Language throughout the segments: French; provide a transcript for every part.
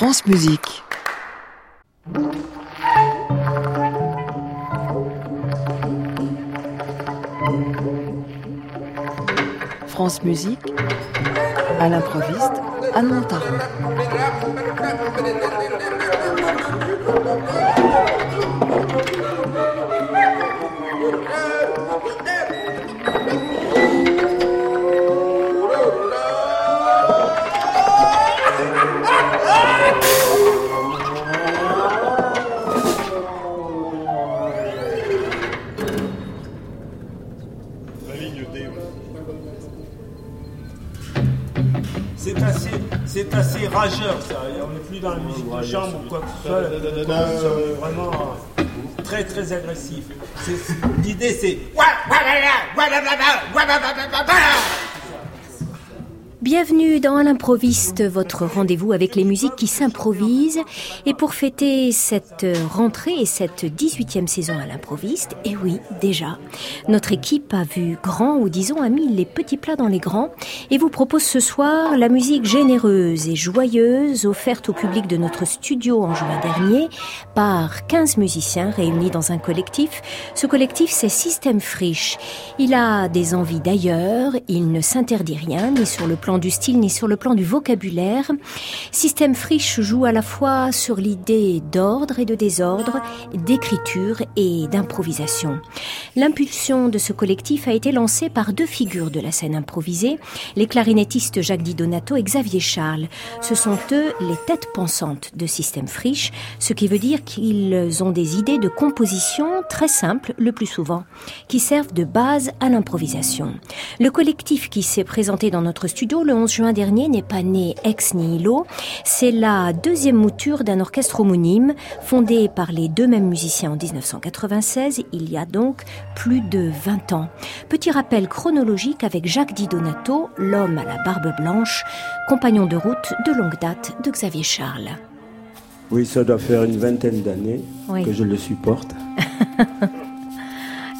France Musique. France Musique, à l'improviste, à Montaron. Rageur, ça. On n'est plus dans la musique de chambre ou quoi que ce soit. On est vraiment très très agressif. L'idée c'est. Bienvenue dans l'improviste, votre rendez-vous avec les musiques qui s'improvisent. Et pour fêter cette rentrée et cette 18e saison à l'improviste, et oui, déjà, notre équipe a vu grand, ou disons a mis les petits plats dans les grands, et vous propose ce soir la musique généreuse et joyeuse offerte au public de notre studio en juin dernier par 15 musiciens réunis dans un collectif. Ce collectif, c'est Système Friche. Il a des envies d'ailleurs, il ne s'interdit rien, ni sur le plan du style, ni sur le plan du vocabulaire. Système Friche joue à la fois sur l'idée d'ordre et de désordre, d'écriture et d'improvisation. L'impulsion de ce collectif a été lancée par deux figures de la scène improvisée, les clarinettistes Jacques Di Donato et Xavier Charles. Ce sont eux les têtes pensantes de Système Friche, ce qui veut dire qu'ils ont des idées de composition très simples le plus souvent, qui servent de base à l'improvisation. Le collectif qui s'est présenté dans notre studio le 11 juin dernier n'est pas né ex nihilo, c'est la deuxième mouture d'un orchestre homonyme fondé par les deux mêmes musiciens en 1996, il y a donc plus de 20 ans. Petit rappel chronologique avec Jacques Di Donato, l'homme à la barbe blanche, compagnon de route de longue date de Xavier Charles. Oui, ça doit faire une vingtaine d'années Oui. que je le supporte.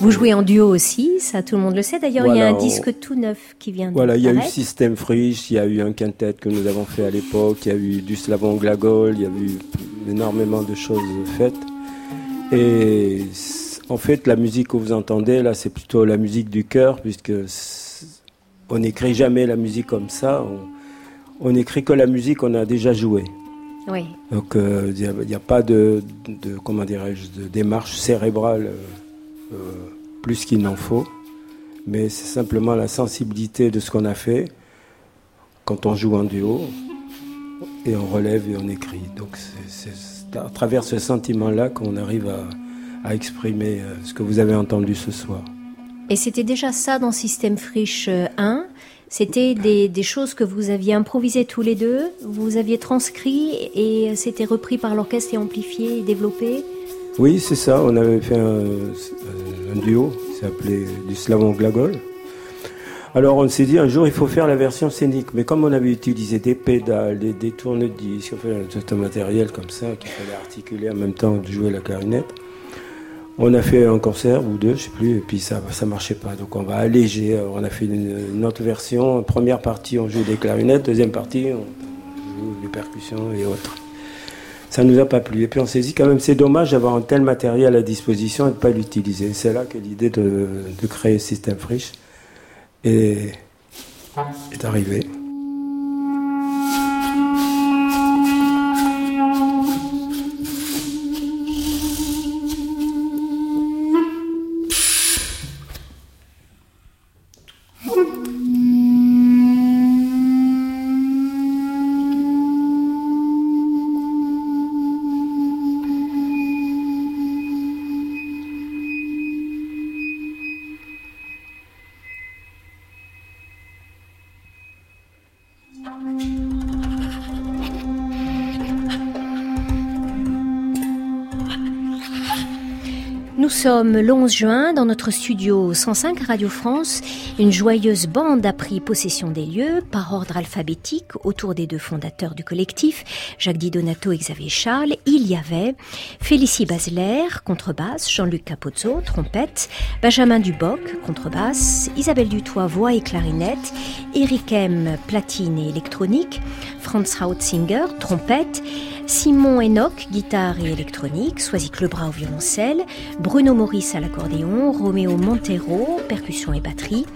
Vous jouez en duo aussi, ça tout le monde le sait. D'ailleurs, il y a un on- disque tout neuf qui vient de Voilà, il y a eu. Système Friche, il y a eu un quintet que nous avons fait à l'époque, il y a eu du Slavon Glagol, il y a eu énormément de choses faites. Et en fait, la musique que vous entendez là, c'est plutôt la musique du cœur, puisque on n'écrit jamais la musique comme ça. On, on écrit que la musique qu'on a déjà jouée. Oui. Donc euh, il n'y a, pas de, de- comment dirais-je de démarche cérébrale euh, euh, plus qu'il n'en faut, mais c'est simplement la sensibilité de ce qu'on a fait quand on joue en duo et on relève et on écrit. Donc c'est- à travers ce sentiment-là qu'on arrive à, exprimer euh, ce que vous avez entendu ce soir. Et c'était déjà ça dans Système Friche euh, 1. C'était des, des choses que vous aviez improvisées tous les deux, vous aviez transcrit et c'était repris par l'orchestre et amplifié et développé. Oui, c'est ça. On avait fait un, un duo qui s'appelait du Slavon Glagol. Alors on s'est dit un jour il faut faire la version scénique, mais comme on avait utilisé des pédales, des, des tourne-disques, enfin, tout un matériel comme ça qu'il fallait articuler en même temps de jouer la clarinette, on a fait un concert ou deux, je sais plus, et puis ça ça marchait pas. Donc on va alléger. Alors, on a fait une, une autre version. Première partie on joue des clarinettes, deuxième partie on joue des percussions et autres. Ça nous a pas plu. Et puis on s'est dit quand même c'est dommage d'avoir un tel matériel à disposition et de pas l'utiliser. C'est là que l'idée de, de créer Système Friche est, est arrivée. Sommes le 11 juin dans notre studio 105 Radio France. Une joyeuse bande a pris possession des lieux par ordre alphabétique autour des deux fondateurs du collectif, Jacques Di Donato et Xavier Charles. Il y avait Félicie Basler, contrebasse, Jean-Luc Capozzo, trompette, Benjamin Duboc, contrebasse, Isabelle Dutoit, voix et clarinette, Eric M, platine et électronique, Franz Hautzinger, trompette, Simon Enoch, guitare et électronique, Soisic Lebras au violoncelle, Bruno Maurice à l'accordéon, Roméo Montero, percussion et batterie,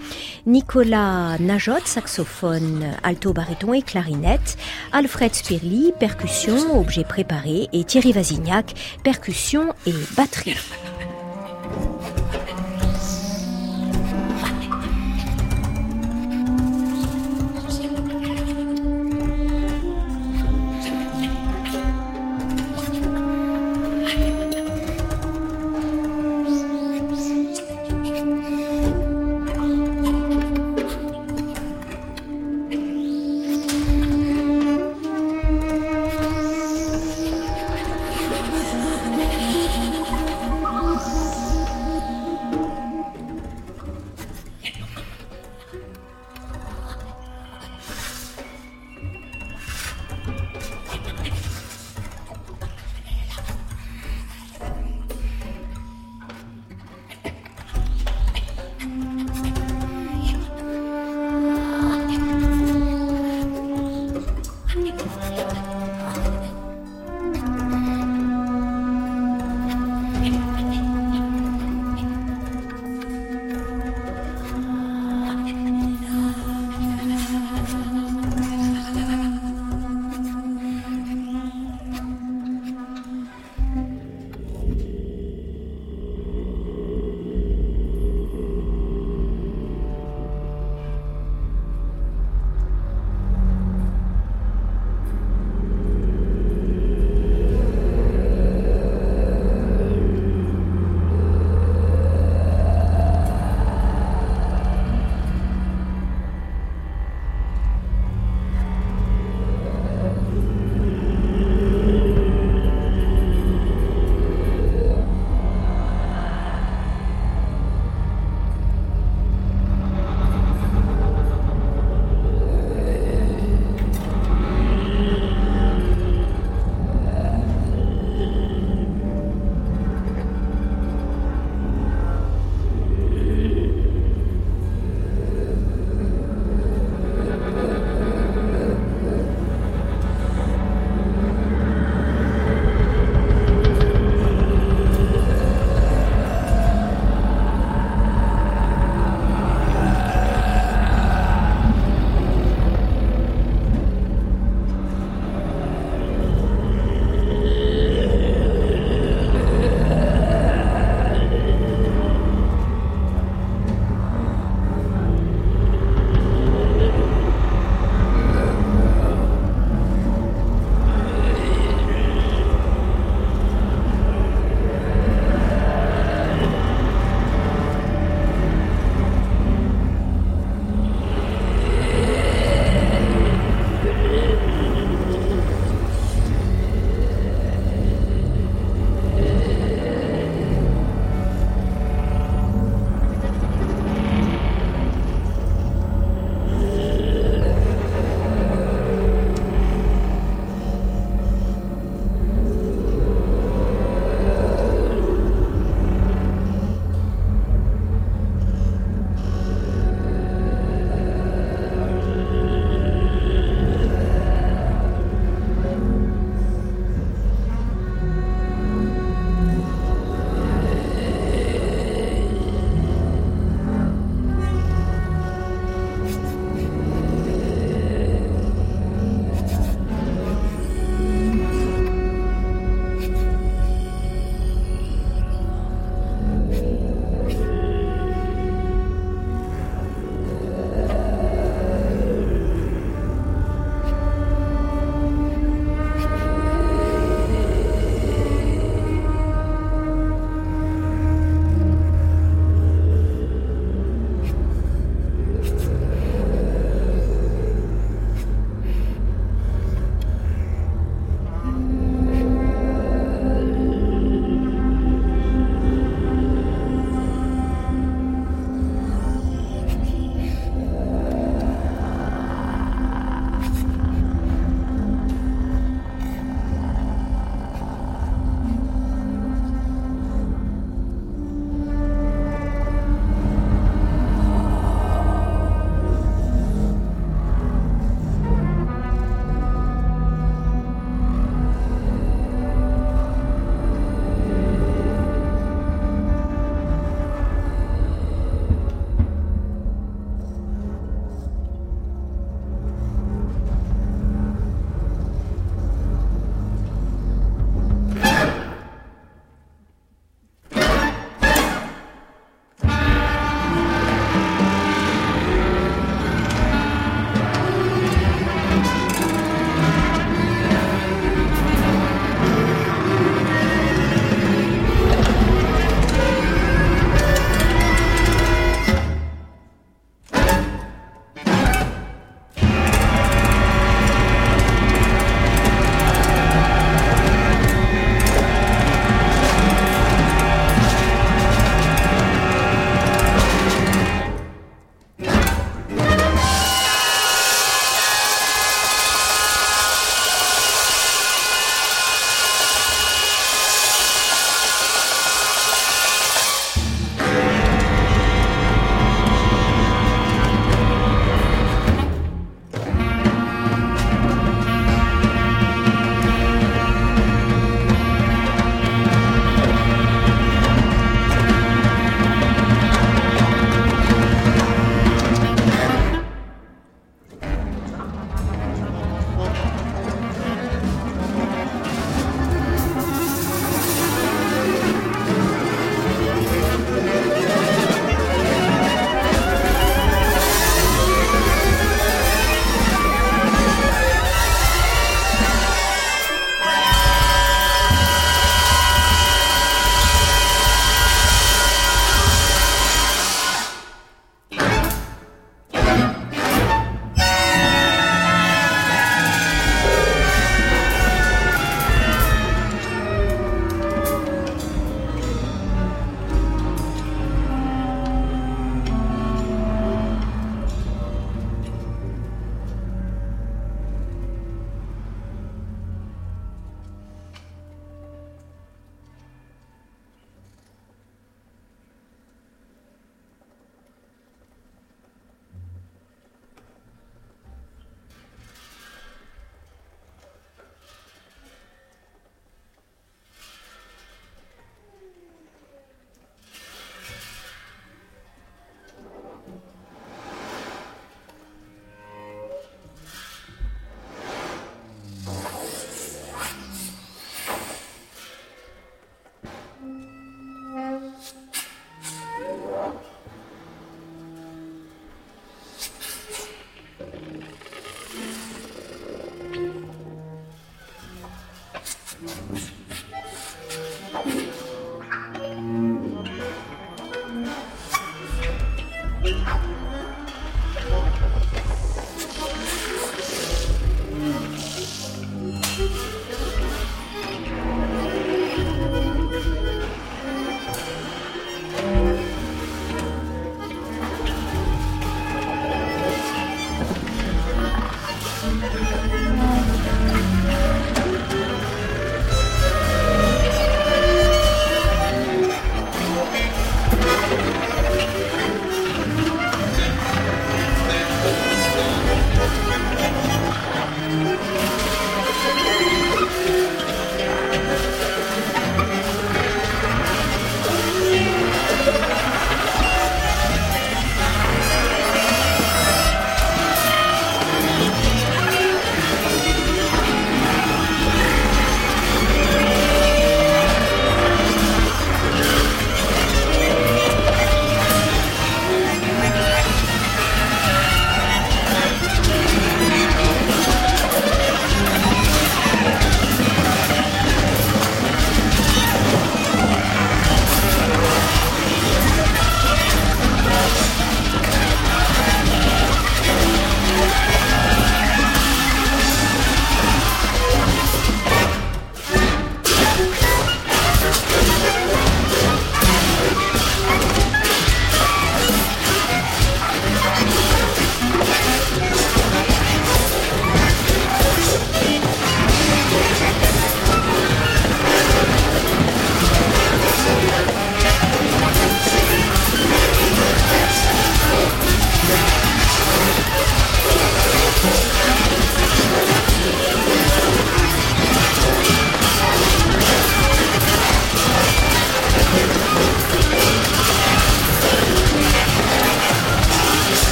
Nicolas Najot, saxophone, alto, baryton et clarinette, Alfred Spirli, percussion, objet préparé, et Thierry Vazignac, percussion et batterie.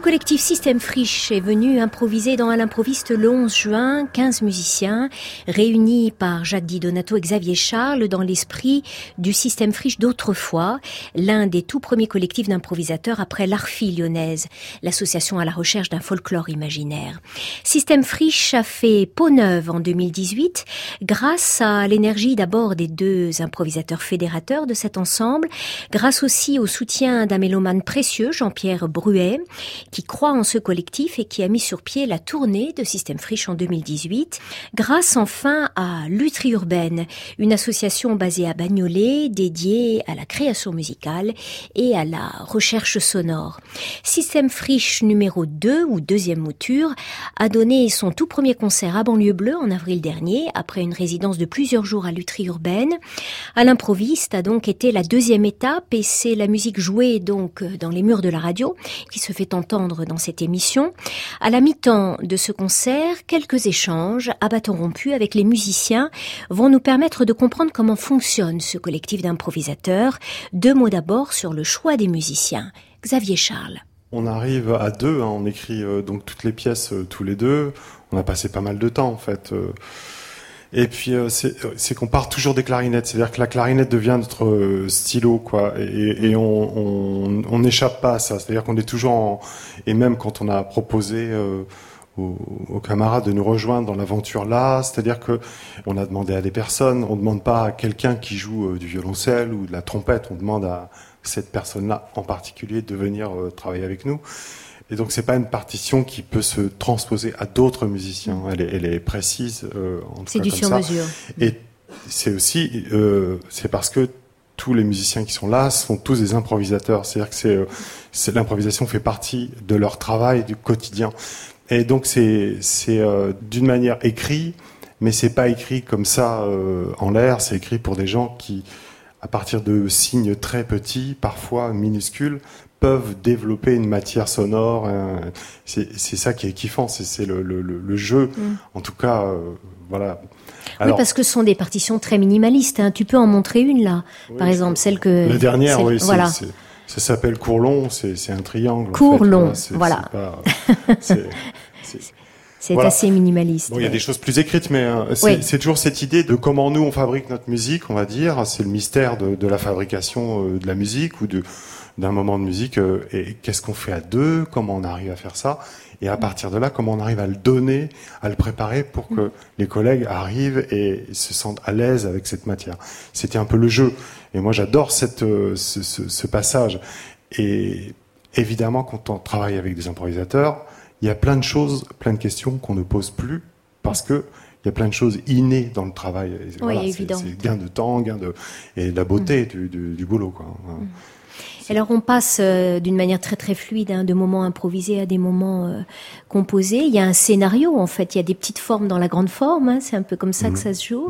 Le collectif Système Friche est venu improviser dans l'improviste le 11 juin 15 musiciens réunis par Jacques Di Donato et Xavier Charles dans l'esprit du Système Friche d'autrefois, l'un des tout premiers collectifs d'improvisateurs après l'Arfi lyonnaise, l'association à la recherche d'un folklore imaginaire. Système Friche a fait peau neuve en 2018 grâce à l'énergie d'abord des deux improvisateurs fédérateurs de cet ensemble, grâce aussi au soutien d'un mélomane précieux, Jean-Pierre Bruet, qui croit en ce collectif et qui a mis sur pied la tournée de Système Friche en 2018, grâce enfin à Lutri Urbaine, une association basée à Bagnolet dédiée à la création musicale et à la recherche sonore. Système Friche numéro 2 ou deuxième mouture a donné son tout premier concert à Banlieue Bleue en avril dernier après une résidence de plusieurs jours à Lutry Urbaine. À l'improviste a donc été la deuxième étape et c'est la musique jouée donc dans les murs de la radio qui se fait entendre dans cette émission. À la mi-temps de ce concert, quelques échanges à bâton rompu avec les musiciens vont nous permettre de comprendre comment fonctionne ce collectif d'improvisateurs. Deux mots d'abord sur le choix des musiciens. Xavier Charles. On arrive à deux, hein, on écrit euh, donc toutes les pièces euh, tous les deux. On a passé pas mal de temps en fait. Euh. Et puis c'est qu'on part toujours des clarinettes, c'est-à-dire que la clarinette devient notre stylo, quoi, et, on n'échappe pas à ça. C'est-à-dire qu'on est toujours en... et même quand on a proposé aux, aux, camarades de nous rejoindre dans l'aventure là, c'est-à-dire que on a demandé à des personnes, on ne demande pas à quelqu'un qui joue du violoncelle ou de la trompette, on demande à cette personne-là en particulier de venir euh, travailler avec nous. Et donc c'est pas une partition qui peut se transposer à d'autres musiciens. Elle est, elle est précise. Euh, c'est du sur-mesure. Et c'est aussi euh, c'est parce que tous les musiciens qui sont là sont tous des improvisateurs. C'est-à-dire que euh, c'est l'improvisation fait partie de leur travail du quotidien. Et donc c'est c'est euh, d'une manière écrit, mais c'est pas écrit comme ça en l'air. C'est écrit pour des gens qui à partir de signes très petits, parfois minuscules, peuvent développer une matière sonore. Hein. C'est ça qui est kiffant, c'est le, le, le, jeu. Mm. En tout cas, euh, voilà. oui, parce que ce sont des partitions très minimalistes. Hein. Tu peux en montrer une là, par exemple, celle que. La dernière, oui, voilà. ça s'appelle Courlon, c'est un triangle. Courlon, voilà. C'est assez minimaliste. Bon, il y a des choses plus écrites, mais euh, c'est toujours cette idée de comment nous on fabrique notre musique, on va dire. C'est le mystère de, de, la fabrication euh, de la musique ou de d'un moment de musique. Euh, et qu'est-ce qu'on fait à deux Comment on arrive à faire ça Et à partir de là, comment on arrive à le donner, à le préparer pour que les collègues arrivent et se sentent à l'aise avec cette matière. C'était un peu le jeu. Et moi, j'adore cette ce, ce, ce passage. Et évidemment, quand on travaille avec des improvisateurs il y a plein de choses, plein de questions qu'on ne pose plus parce que il y a plein de choses innées dans le travail. Oui, évident. C'est gain de temps, gain de et la beauté mm. du, du, boulot. Quoi. Mm. Alors on passe euh, d'une manière très très fluide hein, de moments improvisés à des moments euh, composés. Il y a un scénario en fait, il y a des petites formes dans la grande forme. Hein, c'est un peu comme ça que mm. ça se joue.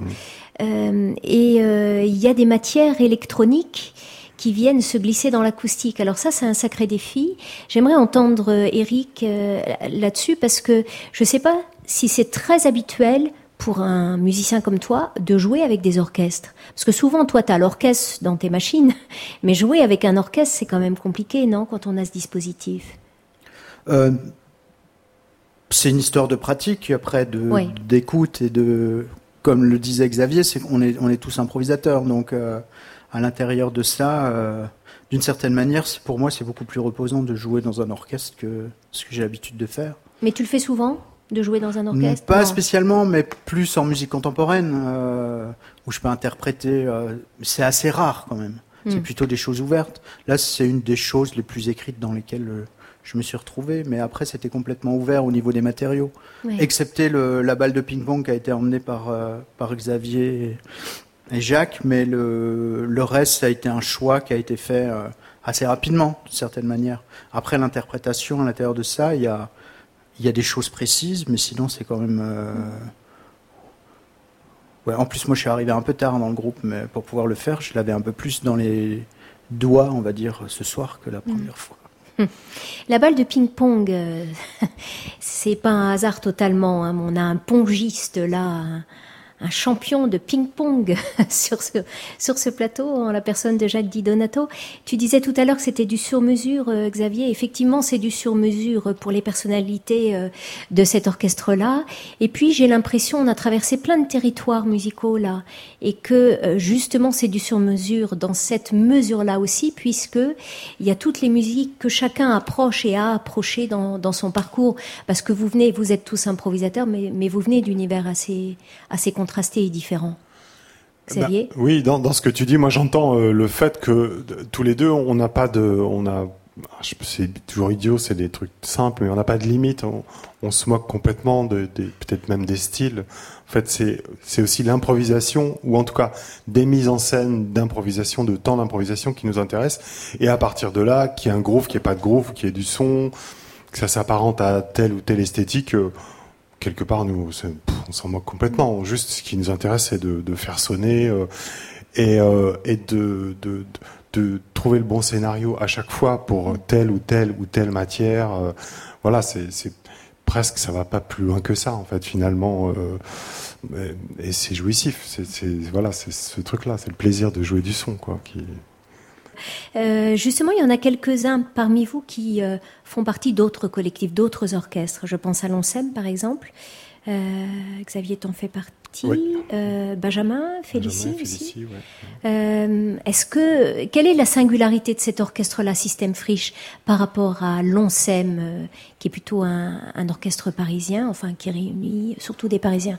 Euh, et il y a des matières électroniques qui viennent se glisser dans l'acoustique. Alors ça, c'est un sacré défi. J'aimerais entendre euh, Eric euh, là-dessus parce que je ne sais pas si c'est très habituel pour un musicien comme toi de jouer avec des orchestres. Parce que souvent, toi, tu as l'orchestre dans tes machines, mais jouer avec un orchestre, c'est quand même compliqué, non, quand on a ce dispositif? Euh, C'est une histoire de pratique, après, d'écoute et de... Comme le disait Xavier, c'est qu'on est, on est tous improvisateurs, donc à l'intérieur de ça, euh, d'une certaine manière, pour moi, c'est beaucoup plus reposant de jouer dans un orchestre que ce que j'ai l'habitude de faire. Mais tu le fais souvent? De jouer dans un orchestre Pas spécialement, mais plus en musique contemporaine, euh, où je peux interpréter. Euh, c'est assez rare quand même. C'est hmm. plutôt des choses ouvertes. Là, c'est une des choses les plus écrites dans lesquelles je me suis retrouvé. Mais après, c'était complètement ouvert au niveau des matériaux, excepté le, la balle de ping-pong qui a été emmenée par, par Xavier et Jacques, mais le, le reste, ça a été un choix qui a été fait euh, assez rapidement, d'une certaine manière. Après l'interprétation à l'intérieur de ça, il y a, il y a des choses précises, mais sinon c'est quand même... Euh... Ouais, en plus, moi je suis arrivé un peu tard dans le groupe, mais pour pouvoir le faire, je l'avais un peu plus dans les doigts, on va dire, ce soir que la mm. première fois. La balle de ping-pong, euh, c'est pas un hasard totalement. Hein. On a un pongiste là, un champion de ping-pong sur ce, sur ce plateau, en la personne de Jacques Di Donato. Tu disais tout à l'heure que c'était du sur-mesure, euh, Xavier. Effectivement, c'est du sur-mesure pour les personnalités euh, de cet orchestre-là. Et puis, j'ai l'impression, on a traversé plein de territoires musicaux là, et que euh, justement, c'est du sur-mesure dans cette mesure-là aussi, puisque il y a toutes les musiques que chacun approche et a approché dans, dans son parcours, parce que vous venez, vous êtes tous improvisateurs, mais, mais vous venez d'univers assez, assez contrasté et différent. Xavier bah, Oui, dans, dans, ce que tu dis, moi j'entends euh, le fait que tous les deux, on n'a pas de, on a c'est toujours idiot, c'est des trucs simples, mais on n'a pas de limite. On, se moque complètement de, peut-être même des styles. En fait, c'est aussi l'improvisation, ou en tout cas des mises en scène d'improvisation, de temps d'improvisation qui nous intéressent. Et à partir de là, qu'il y ait un groove, qu'il n'y ait pas de groove, qu'il y ait du son, que ça s'apparente à telle ou telle esthétique. Euh, quelque part, nous, on s'en moque complètement. Juste, ce qui nous intéresse, c'est de, faire sonner euh, et, euh, et de, de, de, trouver le bon scénario à chaque fois pour telle ou telle ou telle matière. Euh, voilà, c'est presque, ça va pas plus loin que ça, en fait, finalement. Et c'est jouissif. C'est voilà, c'est ce truc-là, c'est le plaisir de jouer du son, quoi. Euh, justement, il y en a quelques-uns parmi vous qui euh, font partie d'autres collectifs, d'autres orchestres. Je pense à l'ONSEM, par exemple. Euh, Xavier t'en fait partie. Benjamin, Félicie aussi. Est-ce que quelle est la singularité de cet orchestre-là, Système Friche, par rapport à l'ONSEM, qui est plutôt un, un, orchestre parisien, enfin qui réunit surtout des Parisiens?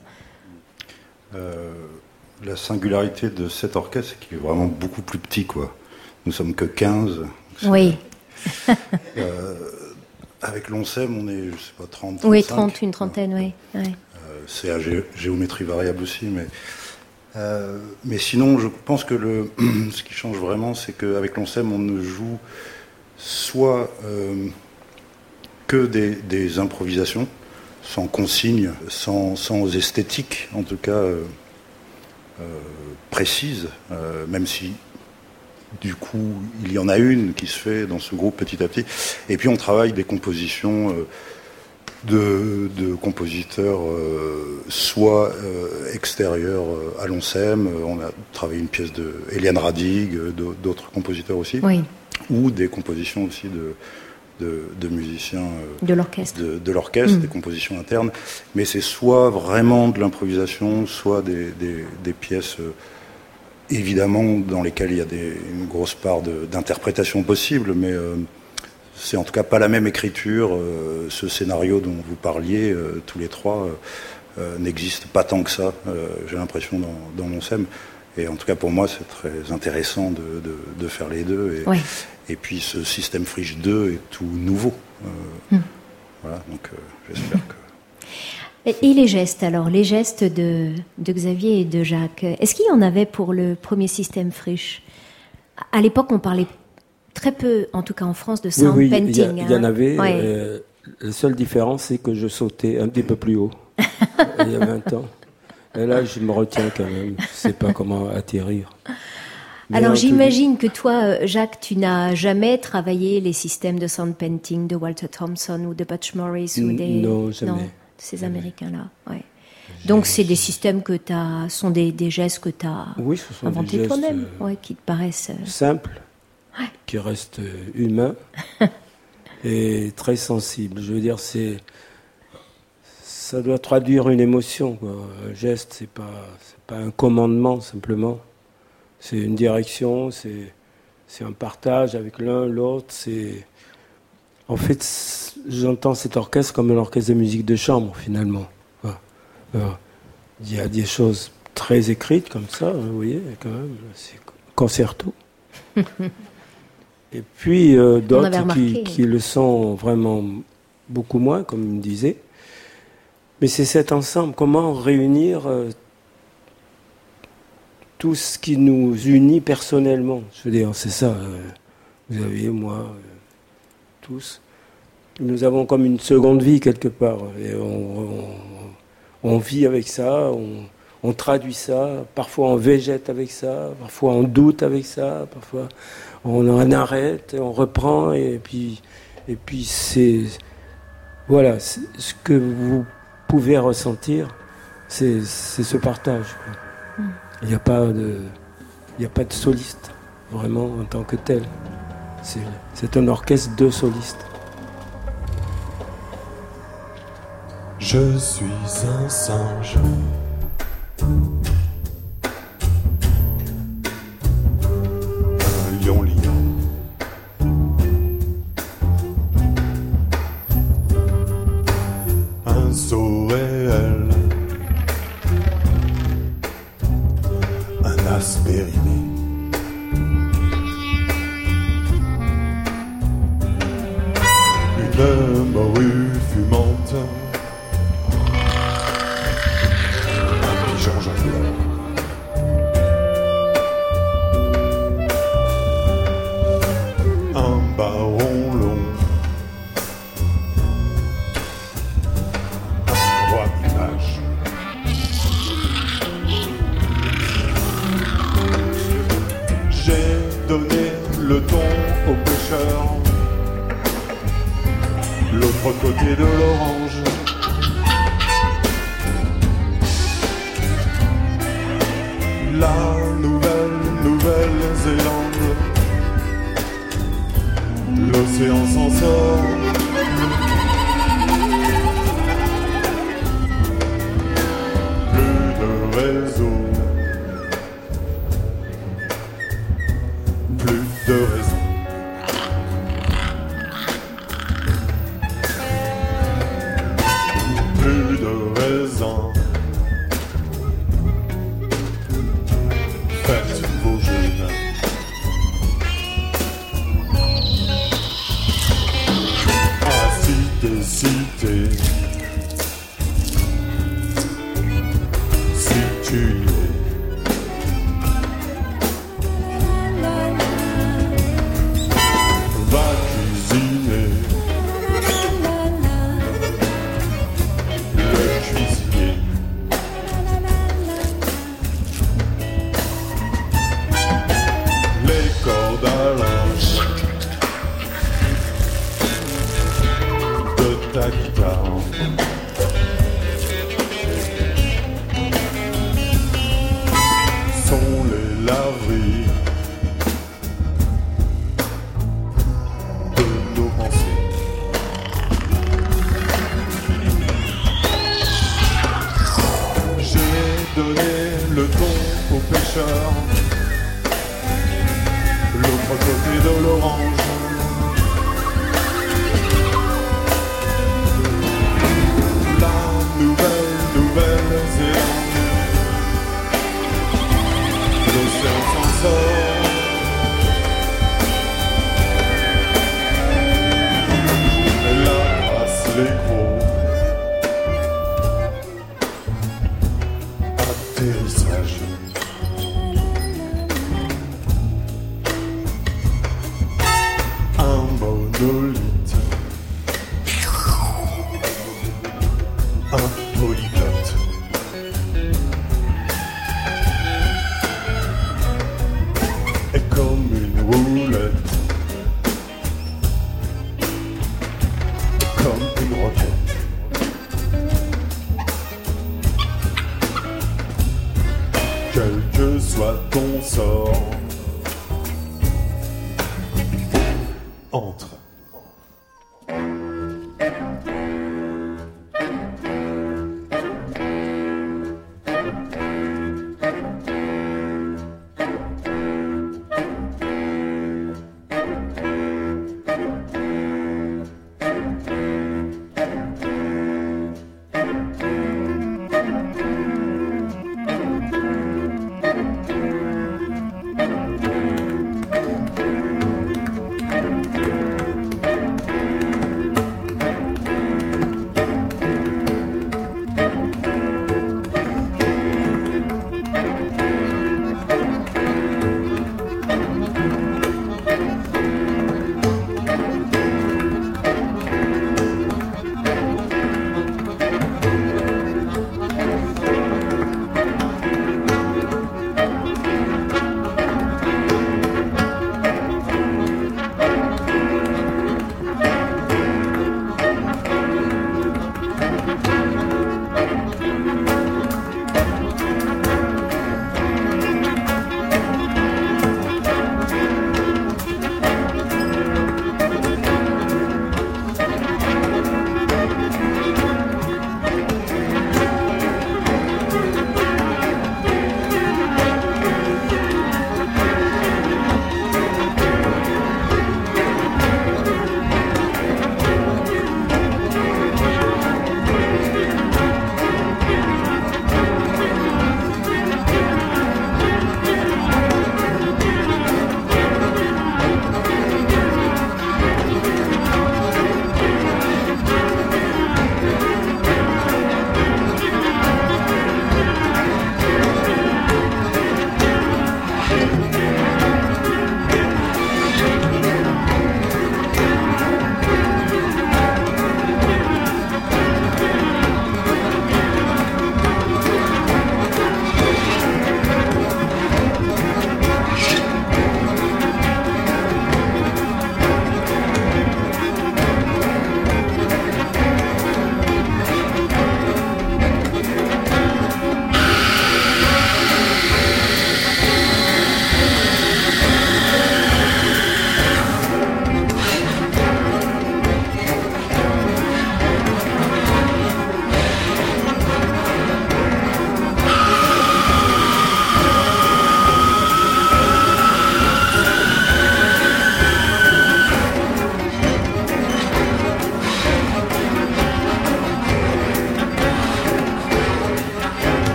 La singularité de cet orchestre, c'est qu'il est vraiment beaucoup plus petit, quoi. Nous sommes que 15. Oui. euh, avec l'ONSEM, on est, je sais pas, 30. Oui, 30, une trentaine, oui. Euh, c'est à géométrie variable aussi, mais. Euh, mais sinon, je pense que le, ce qui change vraiment, c'est qu'avec l'ONSEM, on ne joue soit euh, que des, des, improvisations, sans consigne, sans, sans, esthétique, en tout cas précise, même si du coup, il y en a une qui se fait dans ce groupe petit à petit. Et puis on travaille des compositions euh, de, compositeurs euh, soit euh, extérieurs à l'ONSEM, on a travaillé une pièce de Eliane Radig, d'autres compositeurs aussi, ou des compositions aussi de, de, musiciens de l'orchestre, de, l'orchestre, mm. des compositions internes. Mais c'est soit vraiment de l'improvisation, soit des, des pièces évidemment dans lesquels il y a des, une grosse part d'interprétation possible, mais euh, c'est en tout cas pas la même écriture. Euh, ce scénario dont vous parliez euh, tous les trois n'existe pas tant que ça, j'ai l'impression, dans, dans, mon SEM. Et en tout cas pour moi, c'est très intéressant de, de, faire les deux. Et, et, puis ce système Friche 2 est tout nouveau. Hmm. Voilà, donc j'espère que. Et les gestes alors, les gestes de, de Xavier et de Jacques, est-ce qu'il y en avait pour le premier système Friche? À l'époque, on parlait très peu, en tout cas en France, de sound painting. Il y, en hein. avait. Euh, la seule différence, c'est que je sautais un petit peu plus haut il y a 20 ans. Et là, je me retiens quand même. Je ne sais pas comment atterrir. Alors j'imagine que toi, euh, Jacques, tu n'as jamais travaillé les systèmes de sound painting de Walter Thompson ou de Butch Morris ou des... Non, jamais ces Américains-là. Ouais. Donc c'est des systèmes que tu as, sont des, des gestes que tu as oui, inventés toi-même, euh, ouais, qui te paraissent euh, simples, qui restent euh, humains et très sensibles. Je veux dire, c'est ça doit traduire une émotion. Quoi. Un geste, c'est pas pas un commandement simplement. C'est une direction, c'est c'est un partage avec l'un l'autre. C'est en fait j'entends cet orchestre comme un orchestre de musique de chambre, finalement. Il y a des choses très écrites comme ça, hein, vous voyez, quand même, c'est concerto. Et puis euh, d'autres qui, le sont vraiment beaucoup moins, comme il me disait. Mais c'est cet ensemble, comment réunir euh, tout ce qui nous unit personnellement. Je veux dire, c'est ça. Euh, vous avez, moi, tous nous avons comme une seconde vie quelque part. Et on, vit avec ça, on, traduit ça, parfois on végète avec ça, parfois on doute avec ça, parfois on en arrête, on reprend, et puis, et puis c'est. Voilà, ce que vous pouvez ressentir, c'est ce partage. Mm. Il n'y a pas de. Il n'y a pas de soliste, vraiment, en tant que tel. C'est un orchestre de solistes. Je suis un singe. see. Que soit ton sort, entre.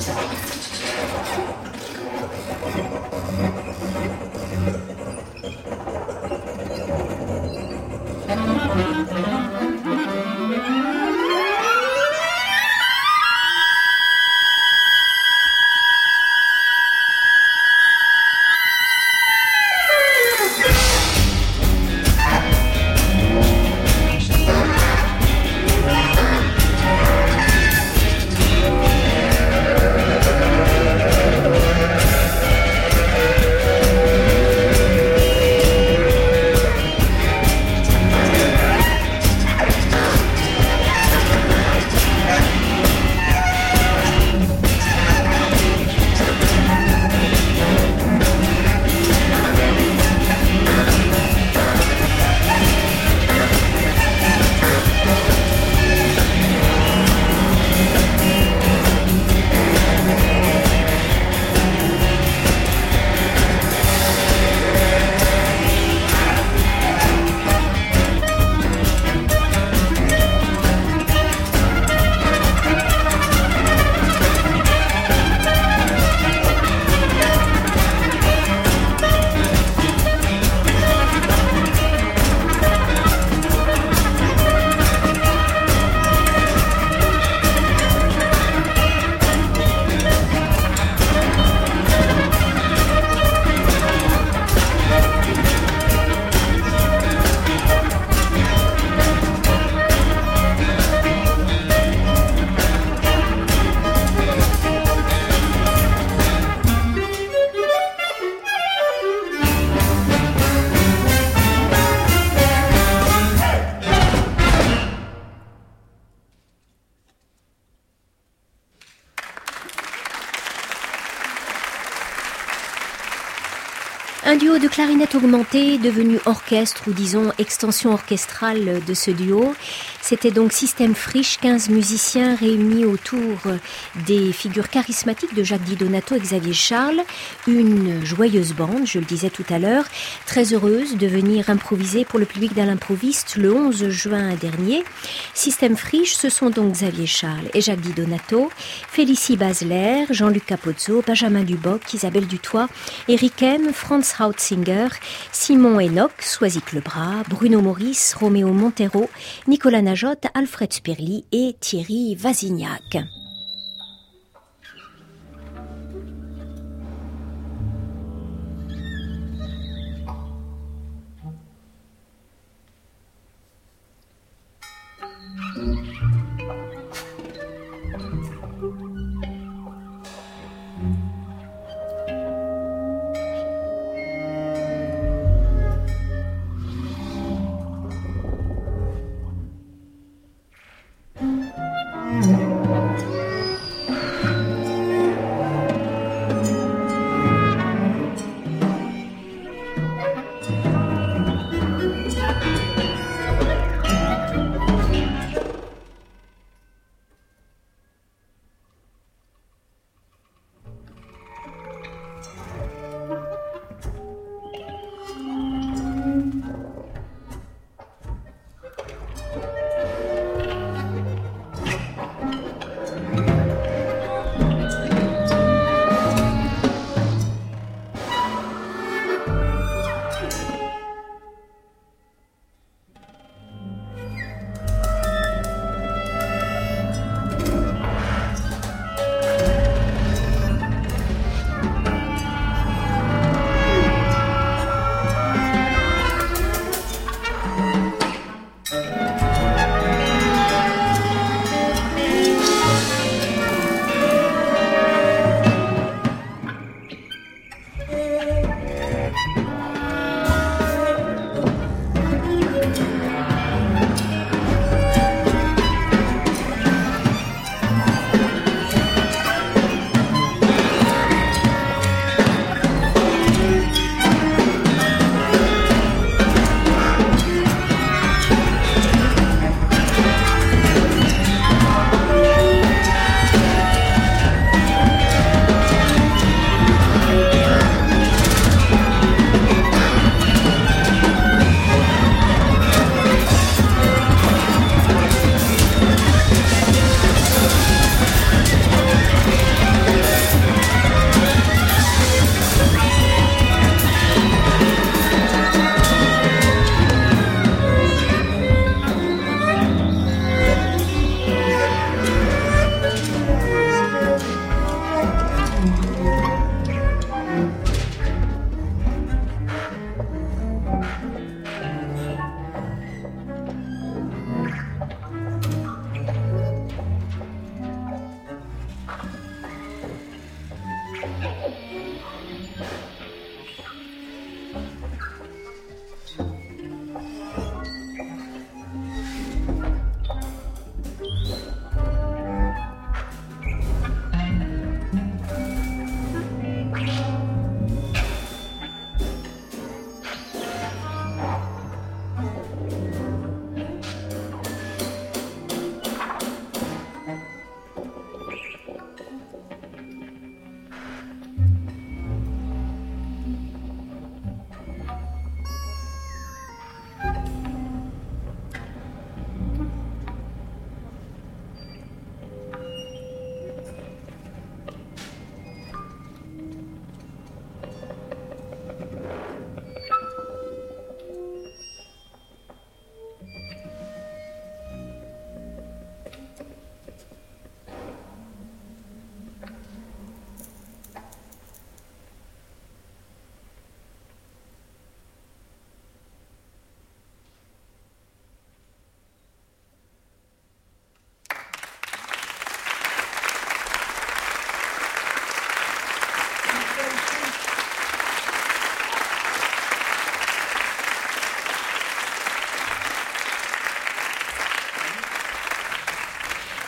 した。Un duo de clarinette augmentée devenu orchestre ou disons extension orchestrale de ce duo. C'était donc Système Friche, 15 musiciens réunis autour des figures charismatiques de Jacques Di Donato et Xavier Charles. Une joyeuse bande, je le disais tout à l'heure, très heureuse de venir improviser pour le public d'un l'improviste le 11 juin dernier. Système Friche, ce sont donc Xavier Charles et Jacques Di Donato, Félicie Basler, Jean-Luc Capozzo, Benjamin Duboc, Isabelle Dutoit, Eric M, Franz Krautzinger, Simon Enoch, Soisic Lebras, Bruno Maurice, Roméo Montero, Nicolas Najotte, Alfred Spirli et Thierry Vasignac.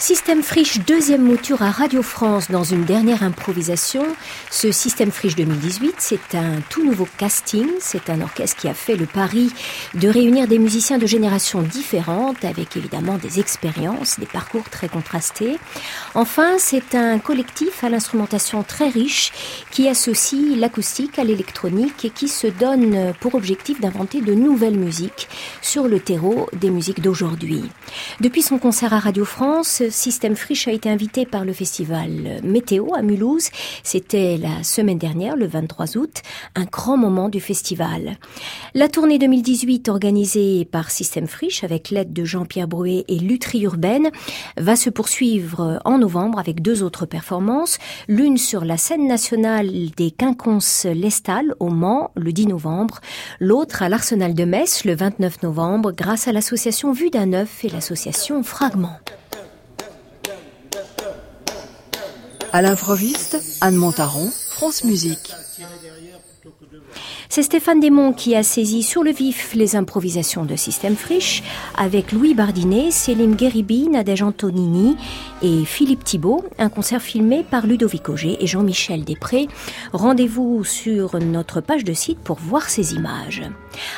Système Friche, deuxième mouture à Radio France dans une dernière improvisation. Ce Système Friche 2018, c'est un tout nouveau casting. C'est un orchestre qui a fait le pari de réunir des musiciens de générations différentes avec évidemment des expériences, des parcours très contrastés. Enfin, c'est un collectif à l'instrumentation très riche qui associe l'acoustique à l'électronique et qui se donne pour objectif d'inventer de nouvelles musiques sur le terreau des musiques d'aujourd'hui. Depuis son concert à Radio France, Système Friche a été invité par le festival Météo à Mulhouse. C'était la semaine dernière, le 23 août, un grand moment du festival. La tournée 2018 organisée par Système Friche avec l'aide de Jean-Pierre Bruet et Lutry Urbaine va se poursuivre en novembre avec deux autres performances, l'une sur la scène nationale des Quinconces Lestal au Mans le 10 novembre, l'autre à l'Arsenal de Metz le 29 novembre grâce à l'association Vue d'un œuf et l'association Fragment. À l'improviste, Anne Montaron, France Musique. C'est Stéphane Desmond qui a saisi sur le vif les improvisations de Système Friche avec Louis Bardinet, Céline Guéribi, Nadège Antonini et Philippe Thibault, un concert filmé par Ludovic Auger et Jean-Michel Després. Rendez-vous sur notre page de site pour voir ces images.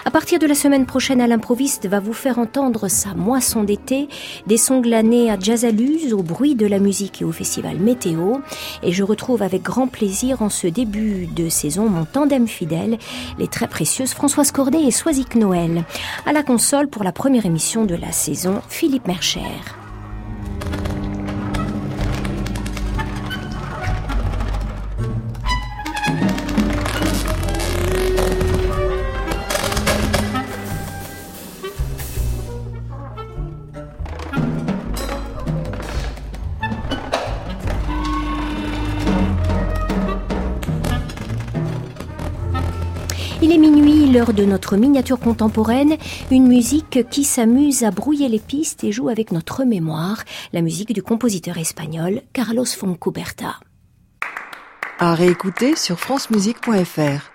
À partir de la semaine prochaine, à l'improviste va vous faire entendre sa moisson d'été, des sons glanés à Jazzaluz, au bruit de la musique et au festival Météo. Et je retrouve avec grand plaisir en ce début de saison mon tandem fidèle, les très précieuses Françoise Cordet et Soisic Noël. À la console pour la première émission de la saison, Philippe Mercher. L'heure de notre miniature contemporaine, une musique qui s'amuse à brouiller les pistes et joue avec notre mémoire, la musique du compositeur espagnol Carlos Foncuberta. À réécouter sur francemusique.fr.